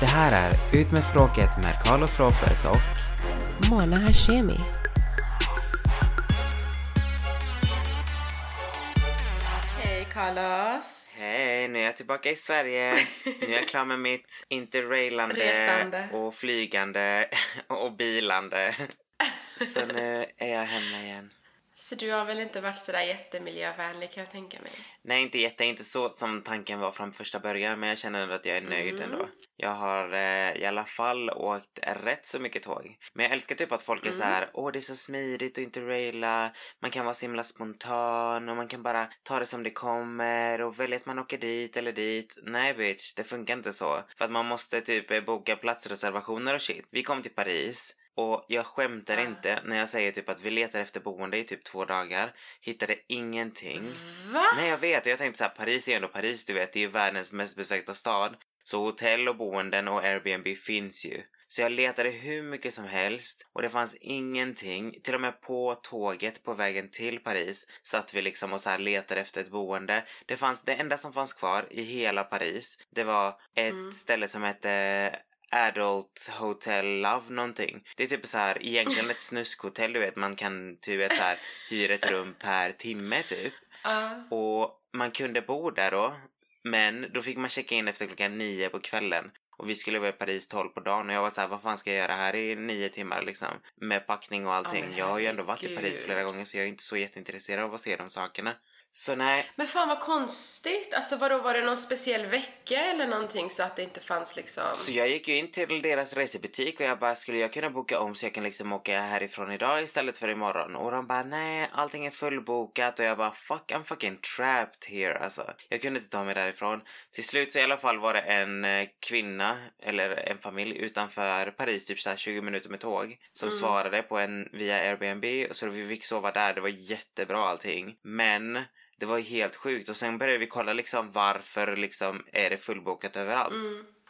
Det här är Ut med språket med Carlos Ropez och Mona Hashemi. Hej Carlos! Hej, nu är jag tillbaka i Sverige. Nu är jag klar med mitt interrailande Resande. och flygande och bilande. Så nu är jag hemma igen. Så du har väl inte varit sådär jättemiljövänlig kan jag tänka mig? Nej, inte jätte, inte så som tanken var från första början, men jag känner ändå att jag är nöjd ändå. Jag har eh, i alla fall åkt rätt så mycket tåg. Men jag älskar typ att folk är så här, åh det är så smidigt att interraila, man kan vara så himla spontan och man kan bara ta det som det kommer och välja att man åker dit eller dit. Nej bitch, det funkar inte så. För att man måste typ eh, boka platsreservationer och shit. Vi kom till Paris och jag skämtar inte när jag säger typ att vi letar efter boende i typ två dagar, hittade ingenting. Va? Nej jag vet och jag tänkte så här, Paris är ju ändå Paris du vet, det är ju världens mest besökta stad. Så hotell och boenden och Airbnb finns ju. Så jag letade hur mycket som helst och det fanns ingenting. Till och med på tåget på vägen till Paris satt vi liksom och så här letade efter ett boende. Det fanns, det enda som fanns kvar i hela Paris, det var ett ställe som hette Adult Hotel Love någonting. Det är typ så här egentligen ett snuskhotell du vet, man kan typ vet, så här, hyra ett rum per timme typ. Ja. Och man kunde bo där då, men då fick man checka in efter klockan nio på kvällen. Och vi skulle vara i Paris 12 på dagen och jag var så här, vad fan ska jag göra här i nio timmar liksom? Med packning och allting. men jag har ju ändå varit i. Paris flera gånger så jag är inte så jätteintresserad av att se de sakerna. Så nej, Men fan vad konstigt. Alltså vadå, var det någon speciell vecka eller någonting så att det inte fanns liksom... Så jag gick ju in till deras resebutik och jag bara, skulle jag kunna boka om så jag kan liksom åka härifrån idag istället för imorgon? Och de bara, nej, allting är fullbokat och jag bara, fuck, I'm fucking trapped here alltså. Jag kunde inte ta mig därifrån. Till slut så i alla fall var det en eh, kvinna, eller en familj utanför Paris, typ såhär 20 minuter med tåg, som svarade på en via Airbnb så vi fick sova där, det var jättebra allting. Men det var ju helt sjukt och sen började vi kolla liksom varför liksom är det fullbokat överallt.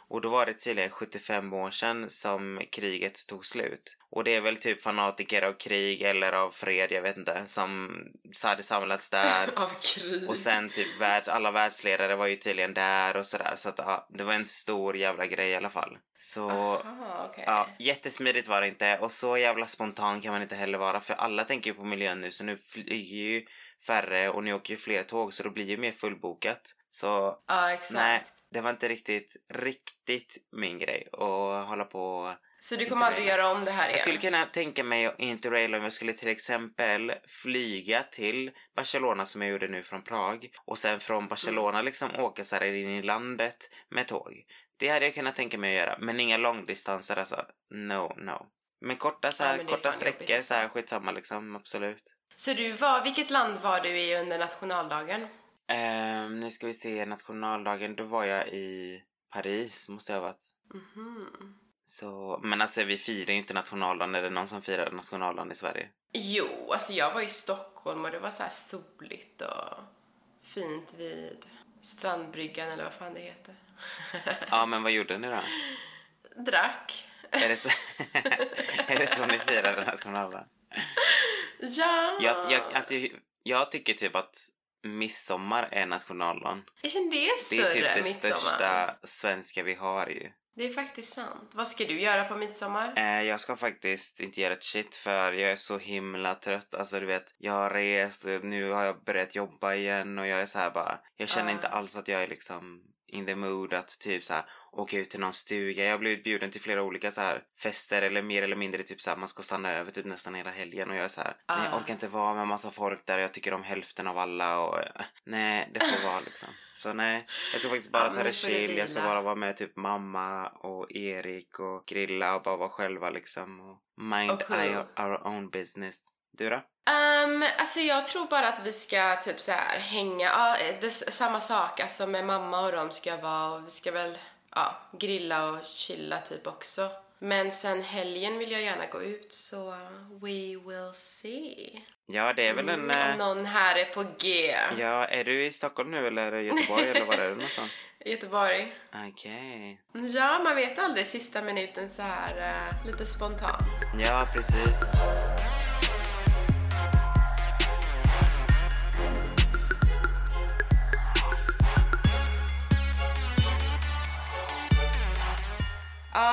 Och då var det tydligen 75 år sedan som kriget tog slut. Och det är väl typ fanatiker av krig eller av fred, jag vet inte, som hade samlats där. Av krig. Och sen typ världs, alla världsledare var ju tydligen där och sådär. Så att ja, det var en stor jävla grej i alla fall. Så Ah, okej. ja, jättesmidigt var det inte. Och så jävla spontan kan man inte heller vara. För alla tänker ju på miljön nu så nu flyger ju färre och nu åker ju fler tåg så det blir ju mer fullbokat. Så Ja. Nej, det var inte riktigt, riktigt min grej att hålla på Så du kommer aldrig göra om det här igen? Jag skulle kunna tänka mig att interraila om jag skulle till exempel flyga till Barcelona som jag gjorde nu från Prag och sen från Barcelona liksom åka så här in i landet med tåg. Det hade jag kunnat tänka mig att göra, men inga långdistanser alltså. No, no. Men korta, så här, Ja, men korta sträckor jobbigt, så här, skitsamma liksom, absolut. Så du var, vilket land var du i under nationaldagen? Ehm, nu ska vi se, nationaldagen, då var jag i Paris, måste jag ha varit. Mhm. Så, men alltså vi firar ju inte nationaldagen. Är det någon som firar nationaldagen i Sverige? Jo, alltså jag var i Stockholm och det var så soligt och fint vid strandbryggan eller vad fan det heter. Ja, men vad gjorde ni då? Drack. Är det så, är det så ni firade nationaldagen? Ja. Jag, jag, alltså, jag tycker typ att midsommar är nationaldagen. Jag känner det är Det större är typ det midsommar. största svenska vi har ju. Det är faktiskt sant. Vad ska du göra på midsommar? Eh, jag ska faktiskt inte göra ett shit för jag är så himla trött. Alltså du vet, jag har rest, nu har jag börjat jobba igen och jag är så här bara, jag känner Ah. inte alls att jag är liksom in the mood att typ så här åka ut till någon stuga. Jag har blivit bjuden till flera olika så här fester eller mer eller mindre typ så här man ska stanna över typ nästan hela helgen och jag är så här, nej jag Ah. orkar inte vara med massa folk där och jag tycker om hälften av alla och nej, det får vara liksom. Så nej, jag ska faktiskt bara Ja, ta det chill. Jag ska bara vara med typ mamma och Erik och grilla och bara vara själva liksom och mind Och our, our own business. Du då? Um, alltså jag tror bara att vi ska typ så här hänga, ja, det samma sak, alltså med mamma och dem ska vara och vi ska väl, ja, grilla och chilla typ också. Men sen helgen vill jag gärna gå ut så we will see. Ja, det är väl en... Om eh, någon här är på G. Ja, är du i Stockholm nu eller Göteborg eller var är du någonstans? Göteborg. Okej. Ja, man vet aldrig sista minuten så här eh, lite spontant. Ja, precis.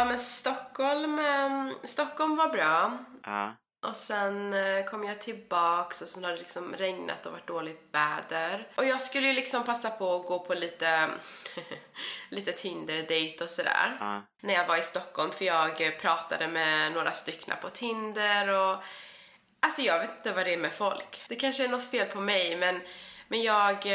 Men Stockholm, ehm, Stockholm var bra. Ja. Och sen eh, kom jag tillbaks och sen har det liksom regnat och varit dåligt väder. Och jag skulle ju liksom passa på att gå på lite, lite Tinder-date och sådär. Ja. När jag var i Stockholm för jag eh, pratade med några stycken på Tinder och Alltså jag vet inte vad det är med folk. Det kanske är något fel på mig men, men jag...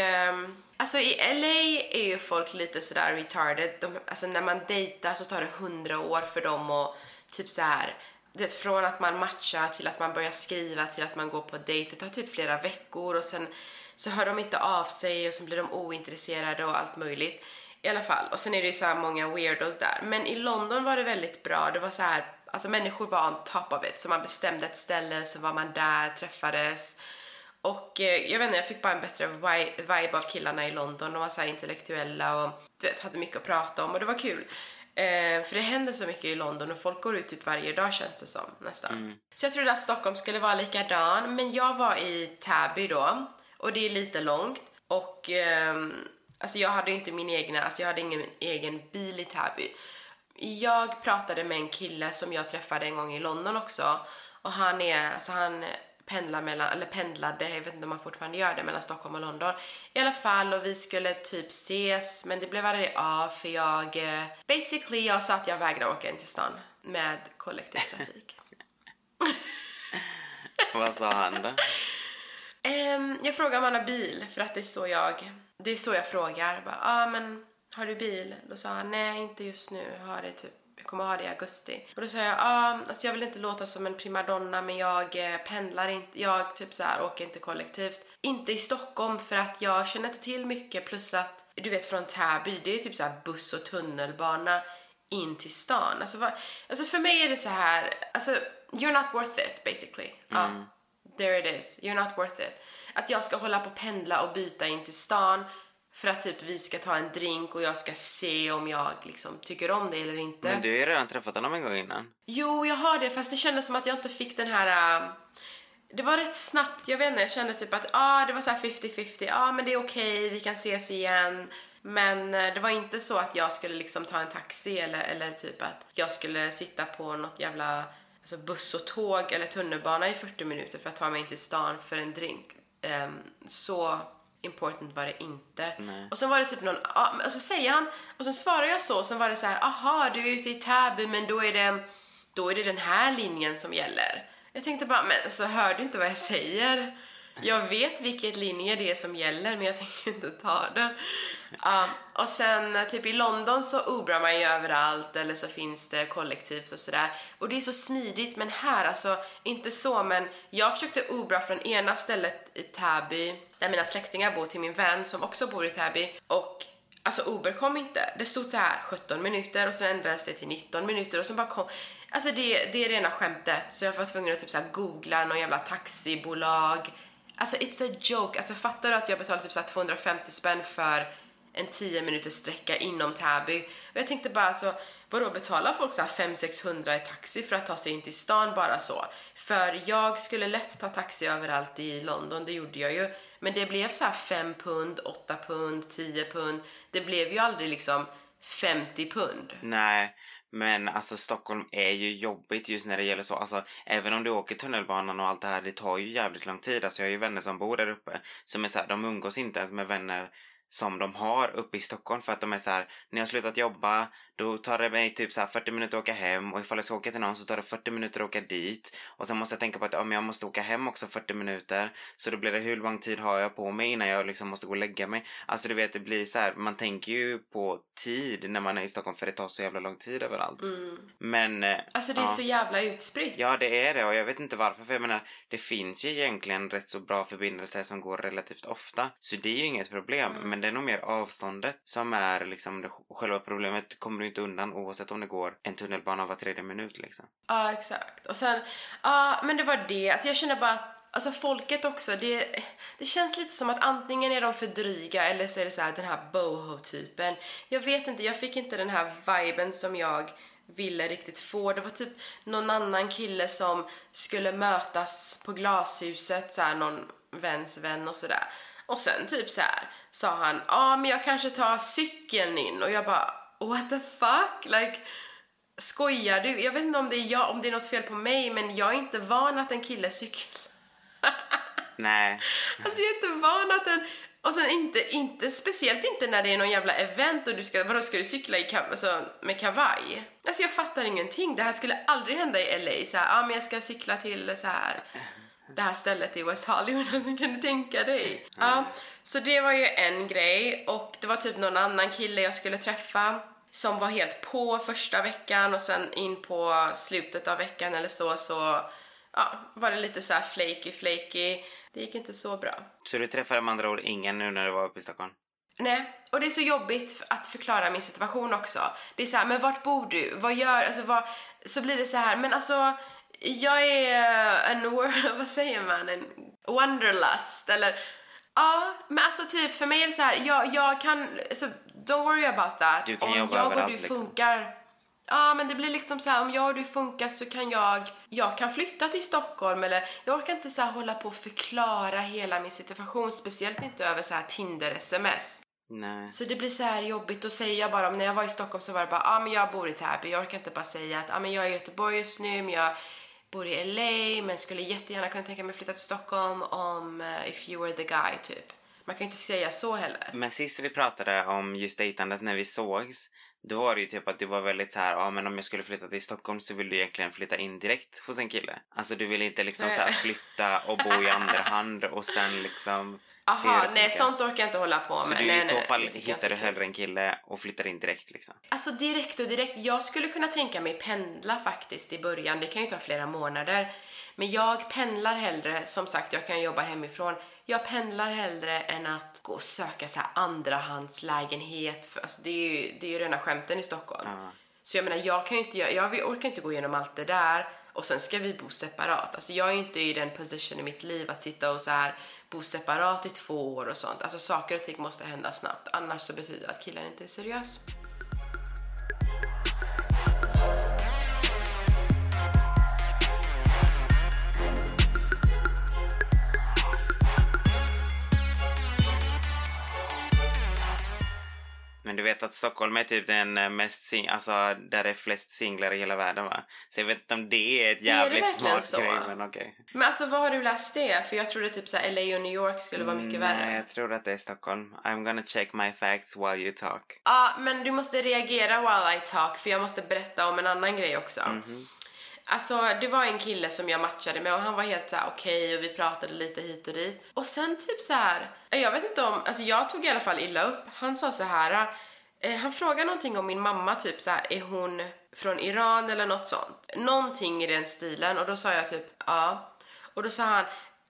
Alltså i LA är ju folk lite sådär retarded. De, alltså när man dejtar så tar det hundra år för dem och typ så här. Du vet, från att man matchar till att man börjar skriva till att man går på dejt. Det tar typ flera veckor och sen så hör de inte av sig och sen blir de ointresserade och allt möjligt. I alla fall. Och sen är det ju så här många weirdos där. Men i London var det väldigt bra. Det var så här, alltså människor var on top of it. Så man bestämde ett ställe, så var man där, träffades. Och eh, jag vet inte, jag fick bara en bättre vi- vibe av killarna i London. De var så här intellektuella och du vet, hade mycket att prata om och det var kul. Eh, för det händer så mycket i London och folk går ut typ varje dag känns det som nästan. Så jag trodde att Stockholm skulle vara likadan, men jag var i Täby då och det är lite långt och ehm, alltså jag hade inte min egna, alltså jag hade ingen egen bil i Täby. Jag pratade med en kille som jag träffade en gång i London också och han är, alltså han pendlar mellan, eller pendlade, jag vet inte om han fortfarande gör det, mellan Stockholm och London. I alla fall, och vi skulle typ ses, men det blev aldrig av för jag, eh, basically jag sa att jag vägrar åka in till stan med kollektivtrafik. Vad sa han då? Ehm, jag frågar om han har bil, för att det är så jag, det är så jag frågar. Ja, ah, men har du bil? Då sa han, nej inte just nu, jag har det typ jag kommer ha det i augusti. Och då sa jag, ja, ah, alltså jag vill inte låta som en primadonna men jag eh, pendlar inte, jag typ så här åker inte kollektivt. Inte i Stockholm för att jag känner inte till mycket plus att du vet från Täby, det är typ så här buss och tunnelbana in till stan. Alltså, vad, alltså för mig är det så här, alltså you're not worth it basically. Ja, there it is, you're not worth it. Att jag ska hålla på och pendla och byta in till stan för att typ vi ska ta en drink och jag ska se om jag liksom tycker om det eller inte. Men du har ju redan träffat honom en gång innan. Jo, jag har det, fast det kändes som att jag inte fick den här... äh, det var rätt snabbt, jag vet inte, jag kände typ att ah, det var så här 50-50, ja ah, men det är okej, vi kan ses igen. Men eh, det var inte så att jag skulle liksom ta en taxi eller, eller typ att jag skulle sitta på något jävla alltså buss och tåg eller tunnelbana i 40 minuter för att ta mig in till stan för en drink. Ehm, så important var det inte. Och sen var det typ någon, och så säger han, och så svarar jag så, och sen var det så här, aha, du är ute i Täby, men då är det, då är det den här linjen som gäller. Jag tänkte bara, men så hör du inte vad jag säger? Jag vet vilket linje det är som gäller, men jag tänker inte ta det. Uh, ehm, och sen eh, typ i London så obrar man ju överallt eller så finns det kollektivt och sådär. Och det är så smidigt, men här alltså, inte så, men jag försökte obra från ena stället i Täby, där mina släktingar bor, till min vän som också bor i Täby. Och alltså Uber kom inte. Det stod så här 17 minuter och sen ändrades det till 19 minuter och så bara kom Alltså det, det är rena skämtet så jag var tvungen att typ så här googla någon jävla taxibolag. Alltså it's a joke. Alltså fattar du att jag betalar typ så här 250 spänn för en 10 minuters sträcka inom Täby? Och jag tänkte bara alltså Vadå, betalar folk så här 500-600 i taxi för att ta sig in till stan bara så? För jag skulle lätt ta taxi överallt i London, det gjorde jag ju. Men det blev så här 5 pund, 8 pund, 10 pund. Det blev ju aldrig liksom 50 pund. Nej, men alltså Stockholm är ju jobbigt just när det gäller så. Alltså även om du åker tunnelbanan och allt det här, det tar ju jävligt lång tid. Alltså jag har ju vänner som bor där uppe som är så här, de umgås inte ens med vänner som de har uppe i Stockholm för att de är så här, ni har slutat jobba då tar det mig typ så här 40 minuter att åka hem och ifall jag ska åka till någon så tar det 40 minuter att åka dit och sen måste jag tänka på att ja, men jag måste åka hem också 40 minuter så då blir det hur lång tid har jag på mig innan jag liksom måste gå och lägga mig alltså du vet det blir så här, man tänker ju på tid när man är i Stockholm för det tar så jävla lång tid överallt men eh, Alltså det är ja. så jävla utspritt. Ja, det är det och jag vet inte varför. För jag menar, det finns ju egentligen rätt så bra förbindelser som går relativt ofta. Så det är ju inget problem. Men det är nog mer avståndet som är liksom det, själva problemet kommer du inte undan oavsett om det går en tunnelbana var tredje minut liksom. Ja, exakt. Och sen, ja, men det var det. Alltså jag känner bara att Alltså folket också, det, det känns lite som att antingen är de för dryga eller så är det så här den här boho-typen. Jag vet inte, jag fick inte den här viben som jag ville riktigt få. Det var typ någon annan kille som skulle mötas på glashuset, så här någon väns vän och sådär. Och sen typ så här sa han, ja ah, men jag kanske tar cykeln in och jag bara what the fuck? Like Skojar du? Jag vet inte om det är jag, om det är något fel på mig, men jag är inte van att en kille cyklar. Nej. Alltså jag är inte van att en... Och sen inte, inte, speciellt inte när det är någon jävla event och du ska, vadå ska du cykla i kav, alltså, med kavaj? Alltså jag fattar ingenting. Det här skulle aldrig hända i LA. Så här, ah, men jag ska cykla till så här det här stället i West Hollywood, alltså kan du tänka dig? Ja, så det var ju en grej och det var typ någon annan kille jag skulle träffa som var helt på första veckan och sen in på slutet av veckan eller så så ja, var det lite så här flaky flaky. Det gick inte så bra. Så du träffade med andra ord ingen nu när du var uppe i Stockholm? Nej, och det är så jobbigt att förklara min situation också. Det är så här, men vart bor du? Vad gör, alltså vad, så blir det så här, men alltså jag är en, vad säger man, en wanderlust eller Ja, men alltså typ för mig är det så här, jag, jag kan, alltså don't worry about that. Du kan om jobba jag och du liksom. funkar. Ja, men det blir liksom så här, om jag och du funkar så kan jag, jag kan flytta till Stockholm eller jag orkar inte så här hålla på och förklara hela min situation, speciellt inte över så här Tinder-sms. Nej. Så det blir så här jobbigt, och säger jag bara, när jag var i Stockholm så var det bara, ja ah, men jag bor i Täby, jag orkar inte bara säga att, ja ah, men jag är i Göteborg just nu, men jag bor i LA, men skulle jättegärna kunna tänka mig att flytta till Stockholm om uh, if you were the guy, typ. Man kan ju inte säga så heller. Men sist vi pratade om just dejtandet när vi sågs, då var det ju typ att du var väldigt så här, ja men om jag skulle flytta till Stockholm så vill du egentligen flytta in direkt hos en kille. Alltså du vill inte liksom så här Nej. flytta och bo i andra hand och sen liksom Aha, nej sånt orkar jag inte hålla på med. Så du, nej, i så nej, fall hittar du hellre en kille och flyttar in direkt liksom? Alltså direkt och direkt. Jag skulle kunna tänka mig pendla faktiskt i början. Det kan ju ta flera månader. Men jag pendlar hellre, som sagt jag kan jobba hemifrån. Jag pendlar hellre än att gå och söka så här andrahandslägenhet. För, alltså det är ju, det är ju rena skämten i Stockholm. Så jag menar, jag kan inte, jag, jag orkar inte gå igenom allt det där och sen ska vi bo separat. Alltså jag är inte i den position i mitt liv att sitta och så här bo separat i två år och sånt. Alltså saker och ting måste hända snabbt. Annars så betyder det att killen inte är seriös. Men du vet att Stockholm är typ den eh, mest sing- alltså där det är flest singlar i hela världen va? Så jag vet inte om det är ett jävligt verkligen smart så? grej men okej. Men alltså vad har du läst det? För jag trodde typ så LA och New York skulle vara mycket Nej, värre. jag tror att det är Stockholm. I'm gonna check my facts while you talk. Ja, men du måste reagera while I talk för jag måste berätta om en annan grej också. Mhm. Alltså, det var en kille som jag matchade med och han var helt såhär okej okej och vi pratade lite hit och dit. Och sen typ så här, jag vet inte om, alltså jag tog i alla fall illa upp. Han sa så här, eh, han frågade någonting om min mamma, typ så här, är hon från Iran eller något sånt? Någonting i den stilen och då sa jag typ ja. Och då sa han,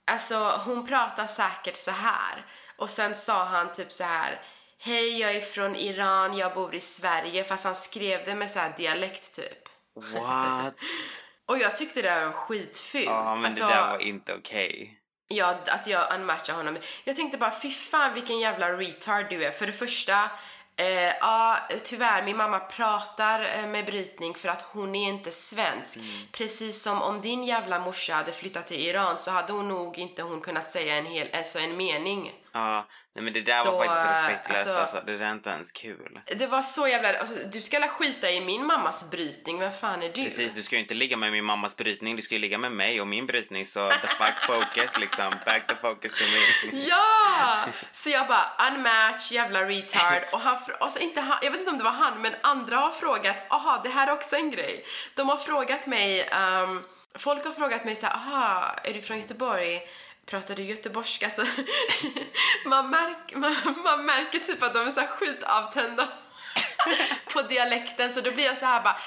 alltså hon pratar säkert så här. Och sen sa han typ så här, hej jag är från Iran, jag bor i Sverige, fast han skrev det med så här dialekt typ. What? Och jag tyckte det där var skitfult. Ja, men alltså, det där var inte okej. jag, alltså jag unmatchade honom. Jag tänkte bara, fy fan vilken jävla retard du är. För det första, eh, ja tyvärr, min mamma pratar eh, med brytning för att hon är inte svensk. Mm. Precis som om din jävla morsa hade flyttat till Iran så hade hon nog inte hon kunnat säga en hel, alltså en mening. Ja, nej men det där Så, var faktiskt eh, respektlöst alltså- alltså. Det där är inte ens kul. Det var så jävla, alltså du ska la skita i min mammas brytning, vem fan är du? Precis, du ska ju inte ligga med min mammas brytning, du ska ju ligga med mig och min brytning så the fuck focus liksom. Back the focus to me. Ja! Så jag bara unmatch, jävla retard. Och han, alltså inte han, jag vet inte om det var han, men andra har frågat, aha, det här är också en grej. De har frågat mig, ehm, folk har frågat mig så här, aha, är du från Göteborg? Pratar du göteborgska? Så man, märk, man, man märker typ att de är så här skitavtända på dialekten så då blir jag så här bara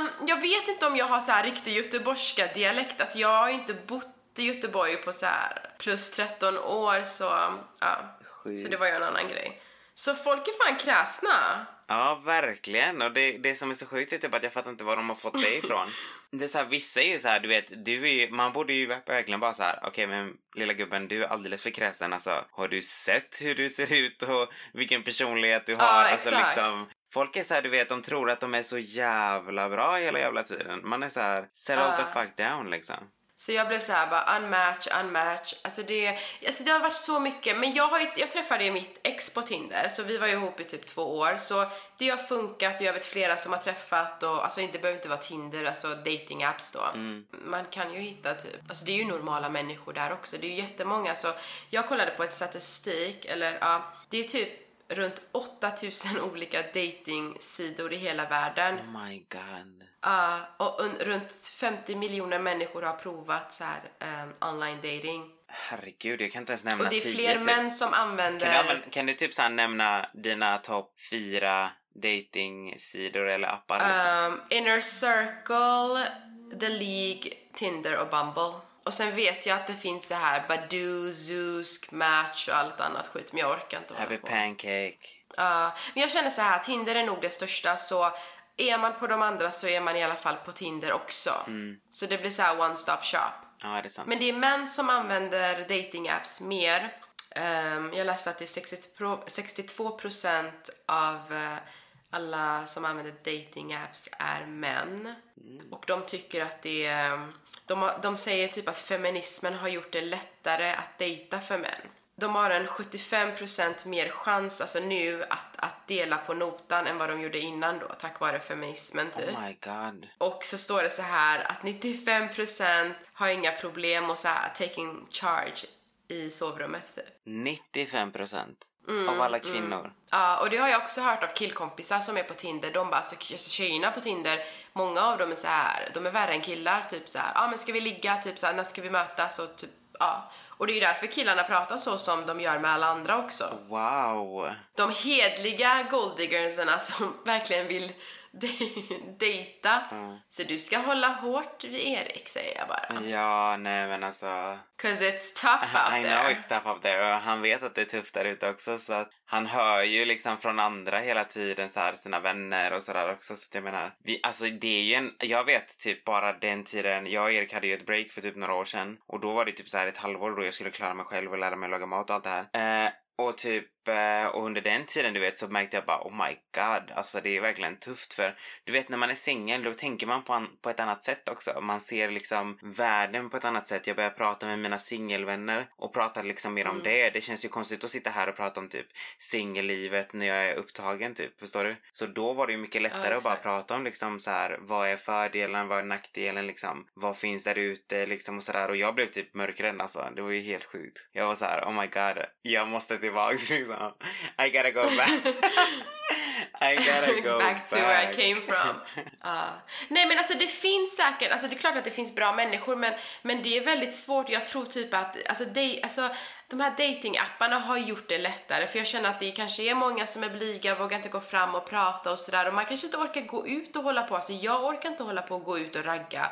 um, jag vet inte om jag har så här riktig göteborgska dialekt alltså jag har ju inte bott i Göteborg på så här plus 13 år så ja Sjukt. så det var ju en annan grej så folk är fan kräsna Ja, verkligen. Och det, det som är så sjukt är typ att jag fattar inte var de har fått det ifrån. det är så här, vissa är ju så här, du vet, du är ju, man borde ju verkligen bara så här, okej men lilla gubben, du är alldeles för kräsen. Alltså, har du sett hur du ser ut och vilken personlighet du har? alltså exakt. liksom, folk är så här, du vet, de tror att de är så jävla bra hela jävla tiden. Man är så här, settle Ja. the fuck down liksom. Så jag blev så här bara unmatch, unmatch. Alltså det, alltså det har varit så mycket. Men jag, har ju, jag träffade ju mitt ex på Tinder, så vi var ju ihop i typ två år. Så det har funkat och jag vet flera som har träffat och alltså det behöver inte vara Tinder, alltså dating apps då. Man kan ju hitta typ, alltså det är ju normala människor där också. Det är ju jättemånga så jag kollade på ett statistik, eller ja, det är typ runt 8000 olika datingsidor i hela världen. Oh my god. Ja, och un- runt 50 miljoner människor har provat så här um, online dating. Herregud, jag kan inte ens nämna Och det är tio, fler typ. män som använder... Kan du, kan du typ så nämna dina topp fyra datingsidor eller appar? Liksom? um, Inner Circle, The League, Tinder och Bumble. Och sen vet jag att det finns så här Badoo, Zoosk, Match och allt annat skit, men jag orkar inte Happy på. pancake. Ja, men jag känner så här, Tinder är nog det största så är man på de andra så är man i alla fall på Tinder också. Så det blir så här one stop shop. Ja, det är sant. Men det är män som använder dating apps mer. Ehm, jag läste att det är 60 62% av eh, alla som använder dating apps är män. Och de tycker att det är... De, de säger typ att feminismen har gjort det lättare att dejta för män. De har en 75% mer chans alltså nu att, att dela på notan än vad de gjorde innan då, tack vare feminismen typ. Oh my god. Och så står det så här att 95% har inga problem och så här taking charge i sovrummet typ. 95 procent Mm, av alla kvinnor. Ja, och det har jag också hört av killkompisar som är på Tinder. De bara, alltså tjejerna på Tinder, många av dem är så här, de är värre än killar. Typ så här, ja ah, men ska vi ligga? Typ så här, när ska vi mötas? Och typ, ja. Och det är ju därför killarna pratar så som de gör med alla andra också. Wow. De hedliga golddiggersarna som verkligen vill de- dejta. Så du ska hålla hårt vid Erik, säger jag bara. Ja, nej men alltså. 'Cause it's tough out I know there. it's tough up there och han vet att det är tufft där ute också så att han hör ju liksom från andra hela tiden så här sina vänner och sådär också så att jag menar vi, alltså det är ju en, jag vet typ bara den tiden, jag och Erik hade ju ett break för typ några år sedan och då var det typ så här ett halvår då jag skulle klara mig själv och lära mig laga mat och allt det här. Eh, och typ, och under den tiden du vet så märkte jag bara oh my god, alltså det är verkligen tufft för du vet när man är singel då tänker man på, an, på ett annat sätt också. Man ser liksom världen på ett annat sätt. Jag börjar prata med mina singelvänner och pratar liksom mer om det. Det känns ju konstigt att sitta här och prata om typ singellivet när jag är upptagen typ, förstår du? Så då var det ju mycket lättare Ja, att bara prata om liksom så här vad är fördelen, vad är nackdelen liksom, vad finns där ute liksom och sådär och jag blev typ mörkrädd alltså. Det var ju helt sjukt. Jag var så här, oh my god, jag måste tillbaks liksom. I gotta go back. I gotta go back to where I came from. Ja. Nej men alltså det finns säkert, alltså det är klart att det finns bra människor men, men det är väldigt svårt. Jag tror typ att alltså, de, alltså, de här datingapparna har gjort det lättare för jag känner att det kanske är många som är blyga, vågar inte gå fram och prata och sådär och man kanske inte orkar gå ut och hålla på. Alltså jag orkar inte hålla på och gå ut och ragga.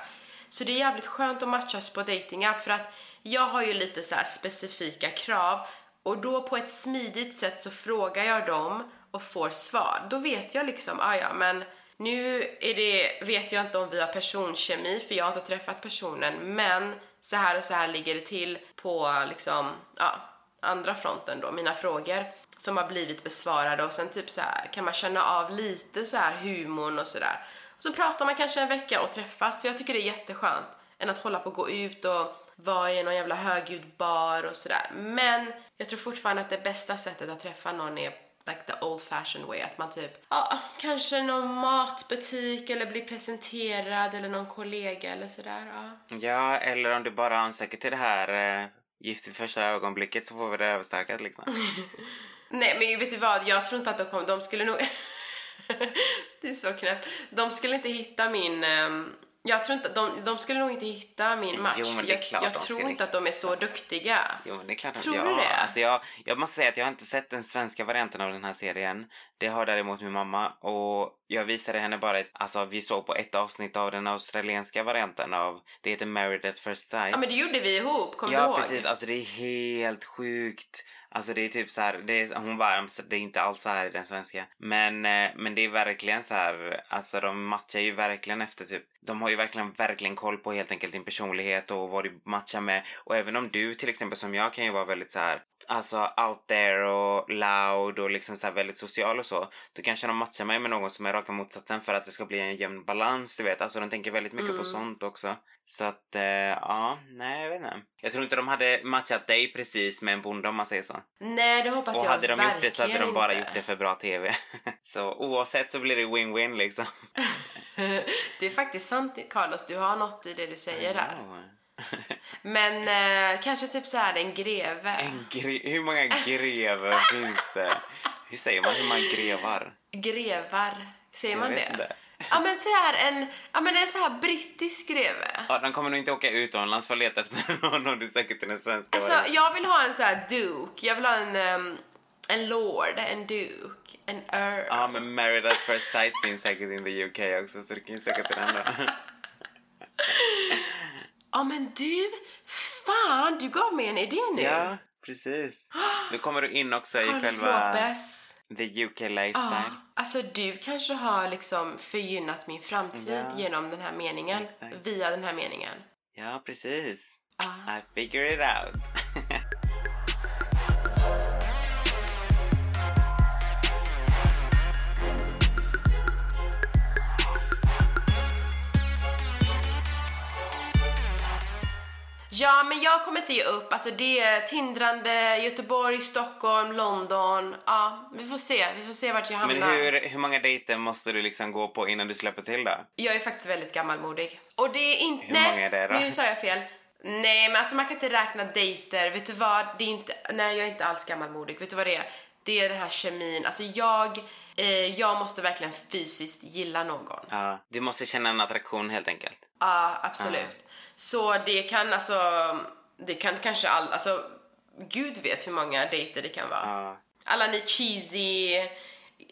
Så det är jävligt skönt att matchas på datingapp för att jag har ju lite så här specifika krav och då på ett smidigt sätt så frågar jag dem och får svar. Då vet jag liksom, ah ja men nu är det, vet jag inte om vi har personkemi för jag har inte träffat personen men så här och så här ligger det till på liksom, ja, andra fronten då, mina frågor som har blivit besvarade och sen typ så här kan man känna av lite så här humorn och sådär. Så pratar man kanske en vecka och träffas så jag tycker det är jätteskönt än att hålla på och gå ut och vara i någon jävla högljudd bar och sådär. Men jag tror fortfarande att det bästa sättet att träffa någon är like the old fashioned way. Att man typ, ja, kanske någon matbutik eller blir presenterad eller någon kollega eller sådär. Ja. Ja, eller om du bara ansöker till det här eh, Gift i första ögonblicket så får vi det överstökat liksom. Nej men vet du vad, jag tror inte att de kommer, de skulle nog... du är så knäpp. De skulle inte hitta min... ehm, jag tror inte, de, de skulle nog inte hitta min match. Jo, men det är jag klart jag de tror inte att de är så duktiga. Jo men det är klart att Tror ja. du det? Alltså jag, jag måste säga att jag har inte sett den svenska varianten av den här serien. Det har däremot min mamma och jag visade henne bara ett, alltså vi såg på ett avsnitt av den australienska varianten av, det heter Married at first sight. Ja men det gjorde vi ihop, kommer du Ja ihåg? precis, alltså det är helt sjukt. Alltså det är typ så här, det är, hon bara, det är inte alls så här i den svenska. Men, eh, men det är verkligen så här, alltså de matchar ju verkligen efter typ, de har ju verkligen, verkligen koll på helt enkelt din personlighet och vad du matchar med. Och även om du till exempel som jag kan ju vara väldigt så här alltså out there och loud och liksom så väldigt social och så, då kanske de matchar mig med någon som är raka motsatsen för att det ska bli en jämn balans, du vet. Alltså de tänker väldigt mycket på sånt också. Så att, eh, ja, nej jag vet inte. Jag tror inte de hade matchat dig precis med en bonde om man säger så. Nej, det hoppas Och jag hade de gjort det så hade de verkligen bara inte. gjort det för bra TV. så oavsett så blir det win-win liksom. Det är faktiskt sant, Carlos. Du har något i det du säger där. Men eh, kanske typ så här en greve. En gre- hur många grevar finns det? Hur säger man hur man grevar? Grevar. Säger man det? inte. Ja men så här en, ja men en så här brittisk greve. Ja, de kommer nog inte åka utomlands för att leta efter någon om du söker till den svenska Alltså varianten. jag vill ha en så här duke. Jag vill ha en, ehm, en lord, en duke, en earl. Ja, men Married at First Sight finns säkert in the UK också så du kan ju söka till den då. Ja men du, fan du gav mig en idé nu. ja, precis. Nu kommer du in också i Carlos själva Lopez. the UK Ja, lifestyle. alltså du kanske har liksom förgynnat min framtid Ja. genom den här meningen. Exakt. Via den här meningen. Ja, precis. Ah. I figure it out. Ja, men jag kommer inte ge upp. Alltså det är tindrande Göteborg, Stockholm, London. Ja, vi får se. Vi får se vart jag hamnar. Men hur, hur många dejter måste du liksom gå på innan du släpper till då? Jag är faktiskt väldigt gammalmodig. Och det är inte... Hur nej, många är det då? nu sa jag fel. Nej, men alltså man kan inte räkna dejter. Vet du vad? Det är inte... Nej, jag är inte alls gammalmodig. Vet du vad det är? Det är den här kemin. Alltså jag... Eh, jag måste verkligen fysiskt gilla någon. Ja, du måste känna en attraktion helt enkelt. Ja, absolut. Så det kan alltså... Det kan kanske all... Alltså, gud vet hur många dejter det kan vara. Ja. Alla ni cheesy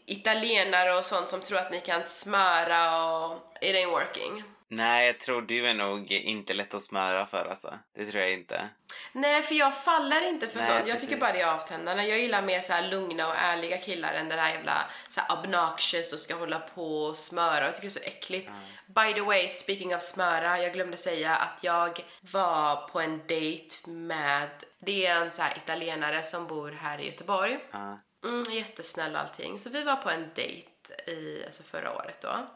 italienare och sånt som tror att ni kan smöra och it ain't working. Nej, jag tror du är nog inte lätt att smöra för alltså. Det tror jag inte. Nej, för jag faller inte för Nej, sånt. Jag precis. tycker bara det är avtändande. Jag gillar mer så lugna och ärliga killar än det där jävla så här obnoxious och ska hålla på och smöra. Jag tycker det är så äckligt. By the way, speaking of smöra, jag glömde säga att jag var på en dejt med, det är en så italienare som bor här i Göteborg. Ja. Mm, jättesnäll och allting. Så vi var på en dejt i, alltså förra året då.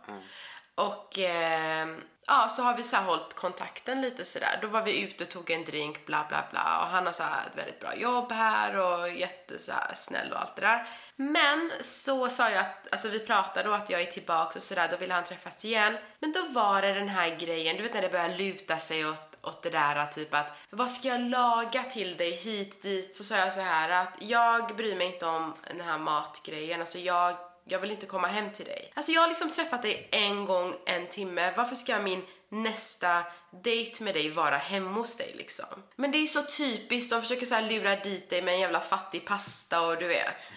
Och eh, ja, så har vi så här hållit kontakten lite sådär. Då var vi ute och tog en drink, bla bla bla. Och han har så här ett väldigt bra jobb här och jättesnäll och allt det där. Men så sa jag att, alltså vi pratade och att jag är tillbaka och sådär, då ville han träffas igen. Men då var det den här grejen, du vet när det börjar luta sig åt åt det där typ att vad ska jag laga till dig hit dit så sa jag så här att jag bryr mig inte om den här matgrejen alltså jag jag vill inte komma hem till dig. Alltså jag har liksom träffat dig en gång en timme. Varför ska min nästa dejt med dig vara hemma hos dig liksom? Men det är så typiskt. De försöker så här lura dit dig med en jävla fattig pasta och du vet.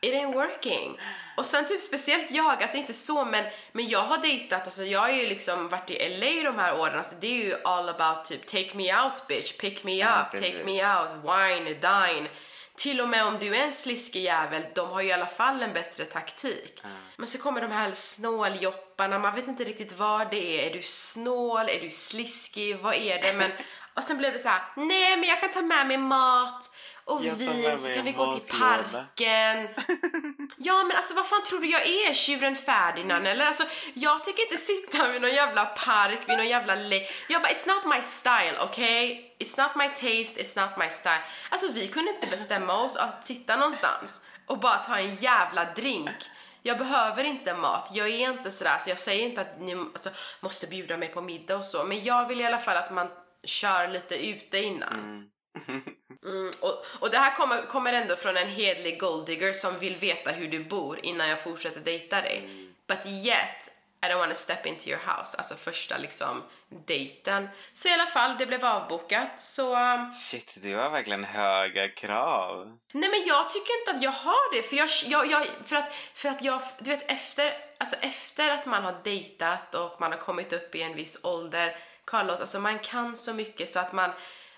It ain't working. Och sen typ speciellt jag, alltså inte så men, men jag har dejtat, alltså jag har ju liksom varit i LA de här åren, alltså det är ju all about typ take me out bitch, pick me Ja, up, precis. take me out, wine, dine. Till och med om du är en sliskig jävel, de har ju i alla fall en bättre taktik. Men så kommer de här snåljopparna, man vet inte riktigt vad det är. Är du snål? Är du sliskig? Vad är det? Men, och sen blev det så här: nej men jag kan ta med mig mat och Jag vin så kan vi gå till matlåda." parken. Ja men alltså vad fan tror du jag är? Tjuren Ferdinand eller? Alltså jag tänker inte sitta vid någon jävla park, vid någon jävla le... Jag bara it's not my style, okay? It's not my taste, it's not my style. Alltså vi kunde inte bestämma oss att sitta någonstans och bara ta en jävla drink. Jag behöver inte mat, jag är inte sådär, så jag säger inte att ni alltså, måste bjuda mig på middag och så, men jag vill i alla fall att man kör lite ute innan. Mm, och, och det här kommer, kommer ändå från en hedlig golddigger som vill veta hur du bor innan jag fortsätter dejta dig. But yet, I don't wanna step into your house, alltså första liksom dejten. Så i alla fall, det blev avbokat, så... um, Shit, du har verkligen höga krav. Nej men jag tycker inte att jag har det, för jag, jag, jag, för att, för att jag, du vet efter, alltså efter att man har dejtat och man har kommit upp i en viss ålder, Carlos, alltså man kan så mycket så att man,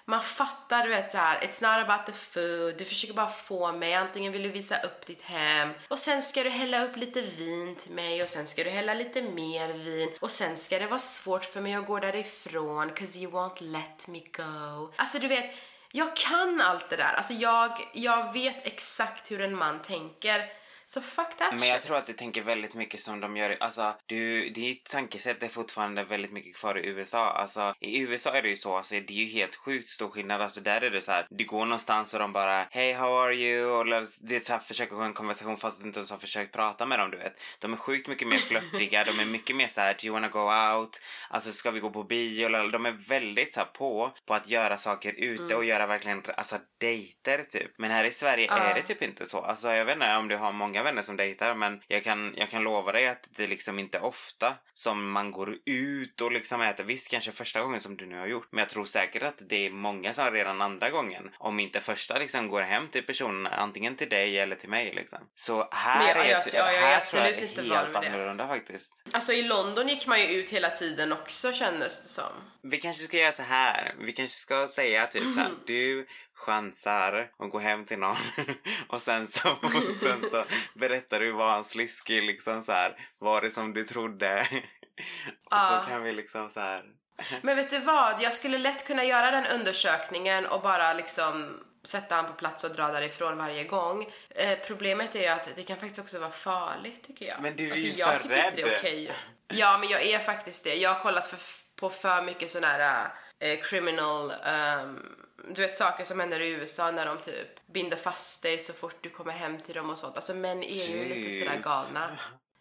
man fattar, du vet så här, it's not about the food, du försöker bara få mig, antingen vill du visa upp ditt hem och sen ska du hälla upp lite vin till mig och sen ska du hälla lite mer vin och sen ska det vara svårt för mig att gå därifrån cause you won't let me go. Alltså du vet, jag kan allt det där. Alltså jag, jag vet exakt hur en man tänker. Så fuck that Men jag shit. tror att du tänker väldigt mycket som de gör. Alltså, du, ditt tankesätt är fortfarande väldigt mycket kvar i USA. Alltså, i USA är det ju så, alltså, det är ju helt sjukt stor skillnad. Alltså, där är det så här, du går någonstans och de bara Hey, how are you? Eller det är så här, försöker ha en konversation fast du inte ens har försökt prata med dem, du vet. De är sjukt mycket mer flörtiga, de är mycket mer så här, do you wanna go out? Alltså, ska vi gå på bio? Eller, de är väldigt så här, på, på att göra saker ute och göra verkligen, alltså dejter typ. Men här i Sverige Ja. är det typ inte så. Alltså, jag vet inte om du har många vänner som dejtar men jag kan, jag kan lova dig att det liksom inte är ofta som man går ut och liksom äter. Visst, kanske första gången som du nu har gjort. Men jag tror säkert att det är många som redan andra gången, om inte första liksom går hem till personen, antingen till dig eller till mig liksom. Så här jag- är jag- jag är här absolut tror jag inte är helt det. annorlunda faktiskt. Alltså i London gick man ju ut hela tiden också kändes det som. Vi kanske ska göra så här. Vi kanske ska säga typ så här. Du chansar och går hem till någon och sen så, och sen så berättar du vad hans sliskig liksom så här var det som du trodde. och Ja. så kan vi liksom så här. Men vet du vad? Jag skulle lätt kunna göra den undersökningen och bara liksom sätta han på plats och dra därifrån varje gång. Eh, problemet är ju att det kan faktiskt också vara farligt tycker jag. Men du är alltså, ju jag för tycker inte det är rädd. okej. Ja, men jag är faktiskt det. Jag har kollat för, på för mycket sån här eh, criminal, ehm, du vet saker som händer i USA när de typ binder fast dig så fort du kommer hem till dem och sånt. Alltså män är ju lite sådär Jeez. galna.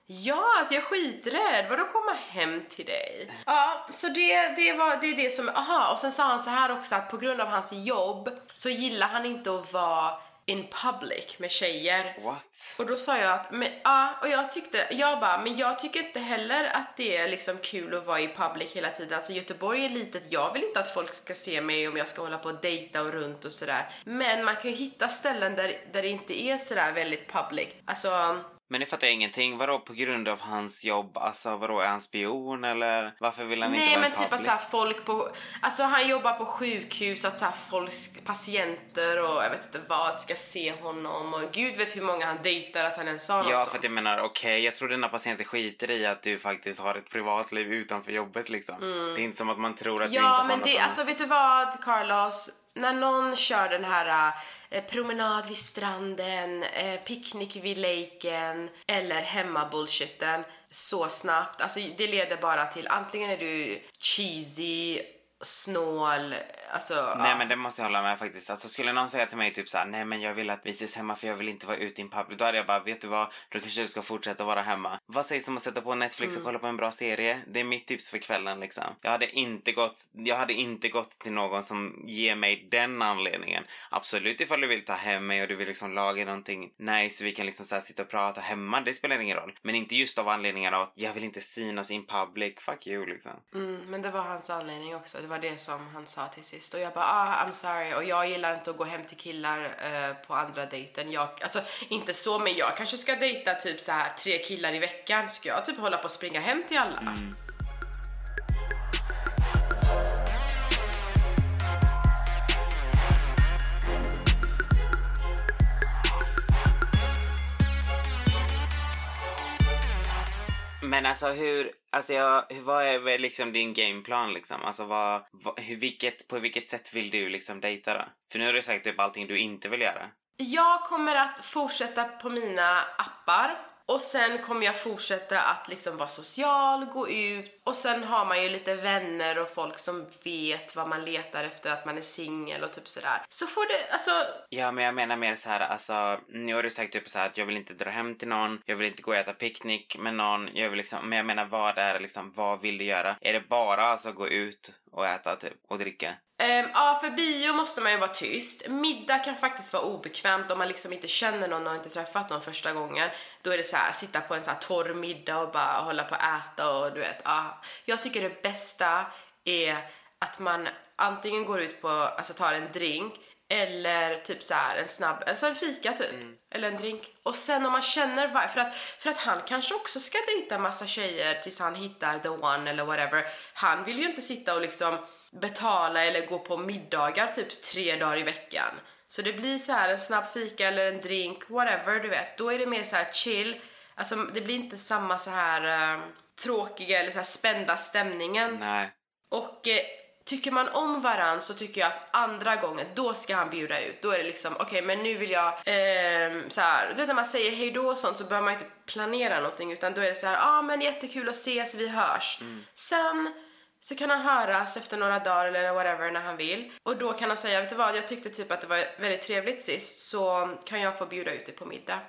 Ja, alltså jag är skiträdd. Vadå komma hem till dig? Ja, så det, det, var, det är det som... Aha, och sen sa han så här också att på grund av hans jobb så gillar han inte att vara in public med tjejer. What? Och då sa jag att, men, ja, och jag tyckte, jag bara, men jag tycker inte heller att det är liksom kul att vara i public hela tiden. Alltså Göteborg är litet, jag vill inte att folk ska se mig om jag ska hålla på och dejta och runt och sådär. Men man kan ju hitta ställen där, där det inte är sådär väldigt public. Alltså, Men nu fattar jag ingenting. Vadå på grund av hans jobb? Alltså vadå, är han spion eller varför vill han inte Nej vara men i typ att såhär folk på, alltså han jobbar på sjukhus, att såhär folk, patienter och jag vet inte vad ska se honom och gud vet hur många han dejtar att han ens sa något Ja, för att jag menar, okej, jag tror dina patienter skiter i att du faktiskt har ett privatliv utanför jobbet liksom. Det är inte som att man tror att du inte Mm. Ja, har men något det, annat. alltså vet du vad Carlos? När någon kör den här eh, promenad vid stranden, eh, picknick vid laken eller hemma-bullshitten så snabbt, alltså det leder bara till antingen är du cheesy, snål, alltså Nej ja. men det måste jag hålla med faktiskt. Alltså skulle någon säga till mig typ såhär, nej men jag vill att vi ses hemma för jag vill inte vara ute i en public. Då hade jag bara, vet du vad? Då kanske du ska fortsätta vara hemma. Vad sägs om att sätta på Netflix Mm. och kolla på en bra serie? Det är mitt tips för kvällen liksom. Jag hade inte gått, jag hade inte gått till någon som ger mig den anledningen. Absolut ifall du vill ta hem mig och du vill liksom laga någonting nice och vi kan liksom så sitta och prata hemma, det spelar ingen roll. Men inte just av anledningen av att jag vill inte synas in public, fuck you liksom. Mm, men det var hans anledning också. Det var det som han sa till sist. Och jag bara, ah, I'm sorry. Och jag gillar inte att gå hem till killar eh, på andra dejten. Jag, alltså, inte så, men jag kanske ska dejta typ så här tre killar i veckan. Ska jag typ hålla på och springa hem till alla? Men alltså hur, alltså jag, vad är liksom din gameplan liksom? Alltså vad, vad hur, vilket, på vilket sätt vill du liksom dejta då? För nu har du sagt typ allting du inte vill göra. Jag kommer att fortsätta på mina appar och sen kommer jag fortsätta att liksom vara social, gå ut och sen har man ju lite vänner och folk som vet vad man letar efter att man är singel och typ sådär. Så får det, alltså Ja men jag menar mer så här, alltså nu har du sagt typ så här att jag vill inte dra hem till någon, jag vill inte gå och äta picknick med någon, jag vill liksom, men jag menar vad är det liksom, vad vill du göra? Är det bara alltså gå ut och äta typ och dricka? Um, ja, för bio måste man ju vara tyst. Middag kan faktiskt vara obekvämt om man liksom inte känner någon och inte träffat någon första gången. Då är det så här, sitta på en så här torr middag och bara hålla på att äta och du vet, ja. Jag tycker det bästa är att man antingen går ut på, alltså tar en drink eller typ så här en snabb, en sån fika typ. Eller en drink. Och sen om man känner för att, för att han kanske också ska dejta massa tjejer tills han hittar the one eller whatever. Han vill ju inte sitta och liksom betala eller gå på middagar typ tre dagar i veckan. Så det blir så här en snabb fika eller en drink, whatever du vet. Då är det mer så här chill. Alltså det blir inte samma så här eh, tråkiga eller så här spända stämningen. Nej. Och eh, tycker man om varann så tycker jag att andra gången, då ska han bjuda ut. Då är det liksom, okej men nu vill jag, ehm, så här, du vet när man säger hej då och sånt så behöver man inte planera någonting utan då är det så här, ja ah, men jättekul att ses, vi hörs. Sen så kan han höras efter några dagar eller whatever när han vill. Och då kan han säga, vet du vad, jag tyckte typ att det var väldigt trevligt sist så kan jag få bjuda ut dig på middag.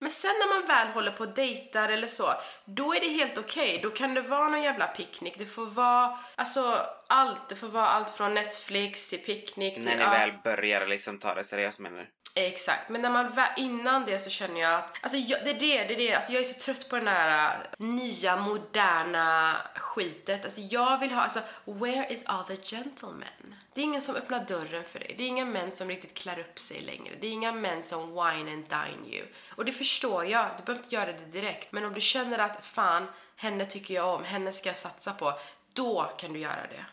Men sen när man väl håller på och dejtar eller så, då är det helt okej. Då kan det vara någon jävla picknick. Det får vara, alltså allt. Det får vara allt från Netflix till picknick till... När ni ja. väl börjar liksom ta det seriöst menar du? Exakt, men när man innan det så känner jag att, alltså jag, det är det, det är det, alltså jag är så trött på den här äh, nya moderna skitet. Alltså jag vill ha, alltså where is all the gentlemen? Det är ingen som öppnar dörren för dig. Det är inga män som riktigt klär upp sig längre. Det är inga män som wine and dine you. Och det förstår jag, du behöver inte göra det direkt. Men om du känner att fan, henne tycker jag om, henne ska jag satsa på. Då kan du göra det.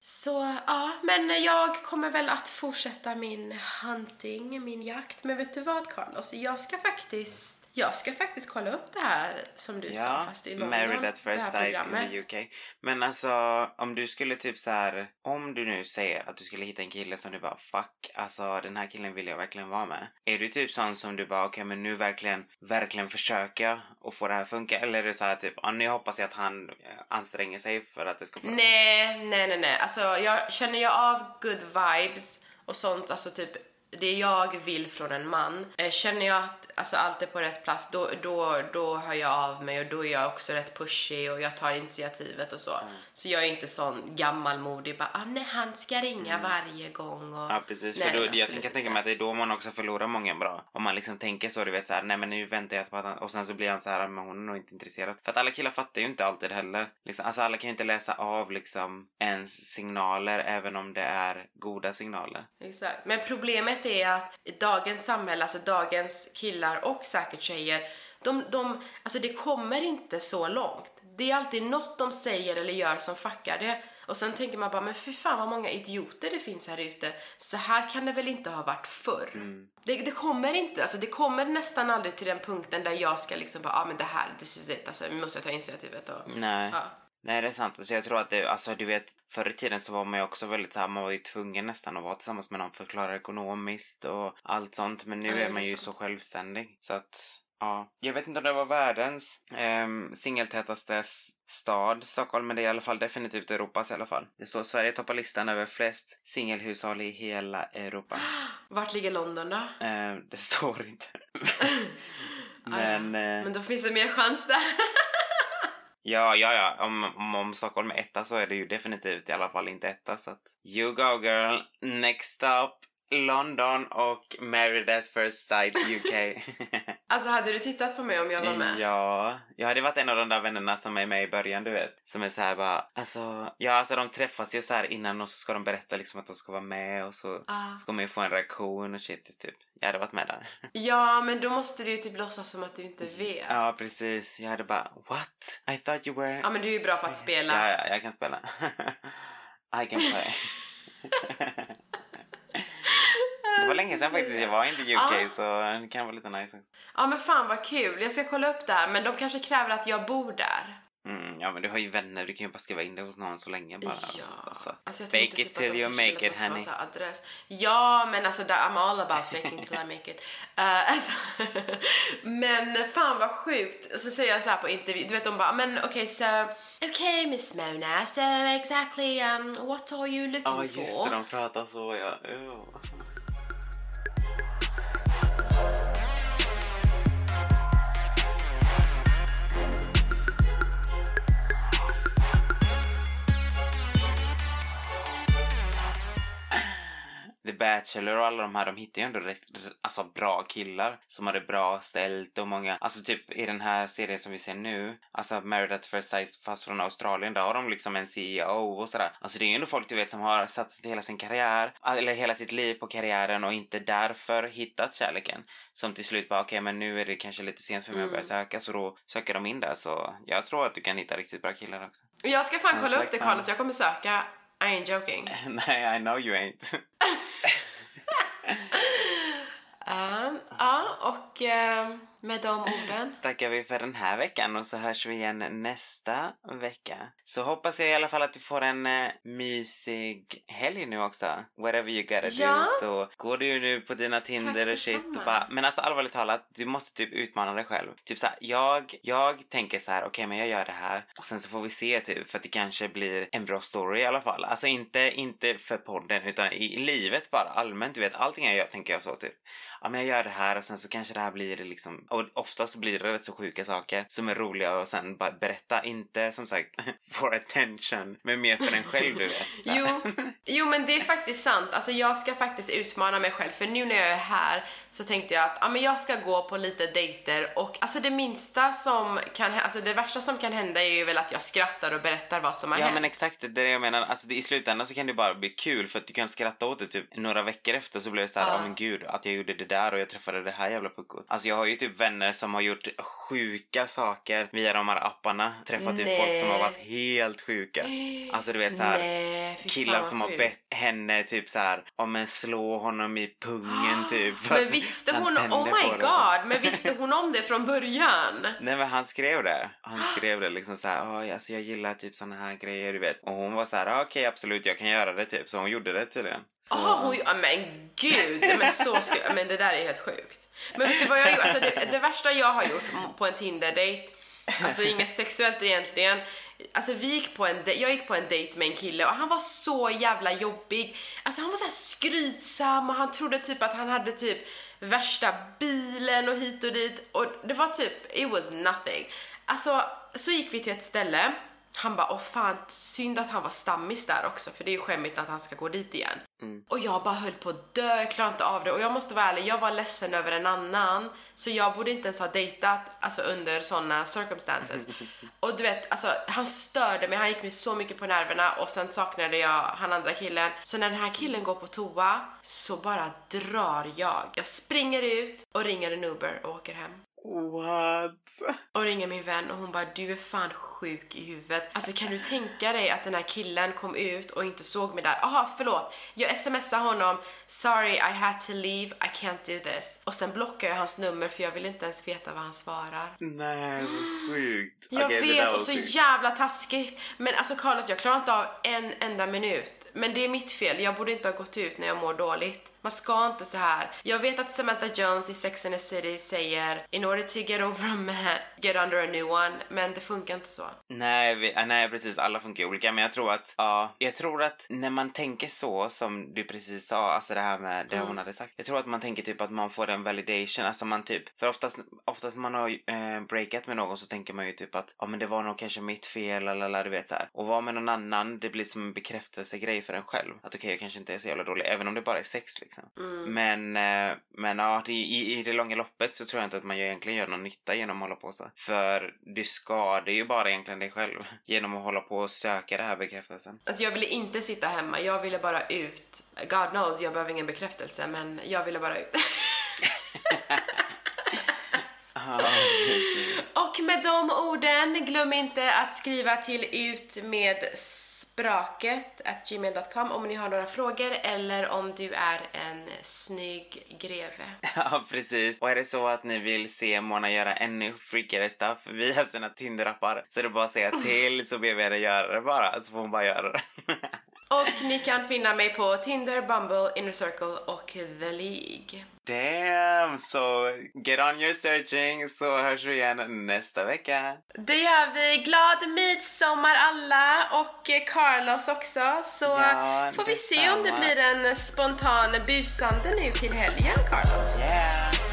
Så ja, men jag kommer väl att fortsätta min hunting, min jakt. Men vet du vad Carlos? Jag ska faktiskt, jag ska faktiskt kolla upp det här som du sa fast i London. Married at det first sight in the UK. Men alltså om du skulle typ så här, om du nu säger att du skulle hitta en kille som du bara fuck, alltså den här killen vill jag verkligen vara med. Är du typ sån som du bara okej men nu verkligen, verkligen försöka och få det här funka? Eller är det så här typ, ja nu hoppas jag att han eh, anstränger sig för att det ska få Nej, nej, nej, nej. Alltså jag känner jag av good vibes och sånt, alltså typ det jag vill från en man. Eh, känner jag att alltså, allt är på rätt plats, då, då, då hör jag av mig och då är jag också rätt pushy och jag tar initiativet och så. Så jag är inte sån gammalmodig, bara ah, nej han ska ringa varje gång och... Ja precis, nej, för då, jag kan tänka mig att det är då man också förlorar många bra. Om man liksom tänker så, du vet såhär, nej men nu väntar jag på att han, och sen så blir han så här, men hon är nog inte intresserad. För att alla killar fattar ju inte alltid heller. Liksom, alltså alla kan ju inte läsa av liksom ens signaler även om det är goda signaler. Exakt. Men problemet är att i dagens samhälle, alltså dagens killar och säkert tjejer, de, de, alltså det kommer inte så långt. Det är alltid något de säger eller gör som fuckar det. Och sen tänker man bara, men fy fan vad många idioter det finns här ute. Så här kan det väl inte ha varit förr. Det, det kommer inte, alltså det kommer nästan aldrig till den punkten där jag ska liksom bara, ja ah, men det här, this is it, alltså vi måste ta initiativet och... Nej. Ja. Nej det är sant. Alltså, jag tror att det, alltså du vet, förr i tiden så var man ju också väldigt såhär, man var ju tvungen nästan att vara tillsammans med någon för att klara ekonomiskt och allt sånt. Men nu Ja, är man är ju sant. så självständig. Så att, ja. Jag vet inte om det var världens um, singeltätaste stad, Stockholm, men det är i alla fall definitivt Europas i alla fall. Det står Sverige toppar listan över flest singelhushåll i hela Europa. Vart ligger London då? Eh, det står inte. men, eh, Men då finns det mer chans där. Ja, ja, ja. Om, om, om Stockholm är etta så är det ju definitivt i alla fall inte etta. Så att you go girl. Next up London och Married at first sight UK. alltså hade du tittat på mig om jag var med? ja, jag hade varit en av de där vännerna som är med i början, du vet. Som är så här bara, alltså, ja alltså de träffas ju så här innan och så ska de berätta liksom att de ska vara med och så Ah. ska man ju få en reaktion och shit, typ. Jag hade varit med där. Ja, men då måste du ju typ låtsas som att du inte vet. ja, precis. Jag hade bara, what? I thought you were... Ja, men du är ju bra på att spela. Ja, ja, jag kan spela. I can play. Det var länge sedan faktiskt jag var inte i UK Ja. så det kan vara lite nice också. Ja, men fan vad kul. Jag ska kolla upp det här, men de kanske kräver att jag bor där. Mm, ja men du har ju vänner, du kan ju bara skriva in det hos någon så länge bara. Ja. Alltså, Alltså, jag fake it typ till you make it honey. så adress. Ja, men alltså I'm all about faking till I make it. Uh, alltså, men fan vad sjukt. Så säger jag så här på intervju, du vet de bara, men okej okay, so, okay Miss Mona, so exactly um, what are you looking Ja just for? det, de pratar så ja. Ew. The Bachelor och alla de här, de hittar ju ändå rätt, alltså bra killar som har det bra ställt och många, alltså typ i den här serien som vi ser nu, alltså Married at first sight fast från Australien, där har de liksom en CEO och sådär. Alltså det är ju ändå folk du vet som har satsat hela sin karriär, eller hela sitt liv på karriären och inte därför hittat kärleken. Som till slut bara, okej men nu är det kanske lite sent för mig att börja söka så då söker de in där så jag tror att du kan hitta riktigt bra killar också. Jag ska fan kolla upp det Carlos, jag kommer söka. I ain't joking. Nej, I know you ain't. Ja, ja, och eh, Med de orden. tackar vi för den här veckan och så hörs vi igen nästa vecka. Så hoppas jag i alla fall att du får en eh, mysig helg nu också. Whatever you gotta Ja. do. Så går du nu på dina Tinder och shit och bara... Men alltså allvarligt talat, du måste typ utmana dig själv. Typ såhär, jag, jag tänker så här: okej men jag gör det här och sen så får vi se typ för att det kanske blir en bra story i alla fall. Alltså inte, inte för podden utan i, i livet bara allmänt. Du vet, allting jag gör tänker jag så typ. Ja men jag gör det här och sen så kanske det här blir liksom... Och ofta så blir det rätt så sjuka saker som är roliga och sen bara berätta. Inte som sagt for attention men mer för en själv du vet. Jo, jo, men det är faktiskt sant. Alltså jag ska faktiskt utmana mig själv för nu när jag är här så tänkte jag att ja, men jag ska gå på lite dejter och alltså det minsta som kan alltså det värsta som kan hända är ju väl att jag skrattar och berättar vad som har Ja hänt. men exakt, det är det jag menar. Alltså det, i slutändan så kan det bara bli kul för att du kan skratta åt det typ några veckor efter så blir det så här, ja Ja. men gud att jag gjorde det där och jag träffade det här jävla puckot. Alltså jag har ju typ vänner som har gjort sjuka saker via de här apparna. Träffat typ folk som har varit helt sjuka. Alltså du vet så här. Nej, killar som har bett henne typ så här, om men slå honom i pungen typ. för Men visste hon, oh my god, men visste hon om det från början? Nej men han skrev det. Han skrev det liksom så här, "Ja, alltså jag gillar typ såna här grejer du vet. Och hon var så här, "Ja, okej absolut jag kan göra det typ. Så hon gjorde det tydligen. Jaha, hon, ja, men gud, men så sku, men det där är helt sjukt. Men vet du vad jag gjort? Alltså det, det värsta jag har gjort på en Tinder-date, alltså inget sexuellt egentligen, Alltså vi gick på en, jag gick på en dejt med en kille och han var så jävla jobbig. Alltså han var så här skrytsam och han trodde typ att han hade typ värsta bilen och hit och dit och det var typ, it was nothing. Alltså så gick vi till ett ställe han bara, åh fan, synd att han var stammis där också för det är ju skämmigt att han ska gå dit igen. Och jag bara höll på att dö, jag klarade inte av det och jag måste vara ärlig, jag var ledsen över en annan så jag borde inte ens ha dejtat alltså under sådana circumstances. och du vet, alltså han störde mig, han gick mig så mycket på nerverna och sen saknade jag han andra killen. Så när den här killen går på toa så bara drar jag. Jag springer ut och ringer en Uber och åker hem What? och ringer min vän och hon bara du är fan sjuk i huvudet. Alltså kan du tänka dig att den här killen kom ut och inte såg mig där? Aha, förlåt. Jag smsar honom sorry I had to leave, I can't do this. Och sen blockar jag hans nummer för jag vill inte ens veta vad han svarar. Nej, sjukt. Jag där vet och så sjukt. jävla taskigt. Men alltså Carlos, jag klarar inte av en enda minut. Men det är mitt fel, jag borde inte ha gått ut när jag mår dåligt. Man ska inte så här. Jag vet att Samantha Jones i Sex and the City säger in order to get over a man, get under a new one. Men det funkar inte så. Nej, vi, äh, nej, precis. Alla funkar olika. Men jag tror att, ja, jag tror att när man tänker så som du precis sa, alltså det här med det hon hade sagt. Jag tror att man tänker typ att man får en validation, alltså man typ, för oftast, oftast man har eh, breakat med någon så tänker man ju typ att, ja men det var nog kanske mitt fel, eller du vet så här. Och vara med någon annan, det blir som en bekräftelsegrej för en själv. Att okej, jag kanske inte är så jävla dålig, även om det bara är sex liksom. Men, eh, men ja, det, i, i det långa loppet så tror jag inte att man egentligen gör någon nytta genom att hålla på så. För du skadar ju bara egentligen dig själv genom att hålla på och söka det här bekräftelsen. Alltså jag ville inte sitta hemma, jag ville bara ut. God knows, jag behöver ingen bekräftelse men jag ville bara ut. Och med de orden, glöm inte att skriva till ut med spraket at gmail.com om ni har några frågor eller om du är en snygg greve. Ja, precis. Och är det så att ni vill se Mona göra ännu freakigare stuff via sina Tinder-appar så är det bara att säga till så ber vi henne göra det bara, så får hon bara göra det. Och ni kan finna mig på Tinder, Bumble, Inner Circle och The League. Damn! Så get on your searching så hörs vi igen nästa vecka. Det gör vi. Glad midsommar alla och eh, Carlos också. Så Ja, får vi se om det blir en spontan busande nu till helgen, Carlos. Yeah!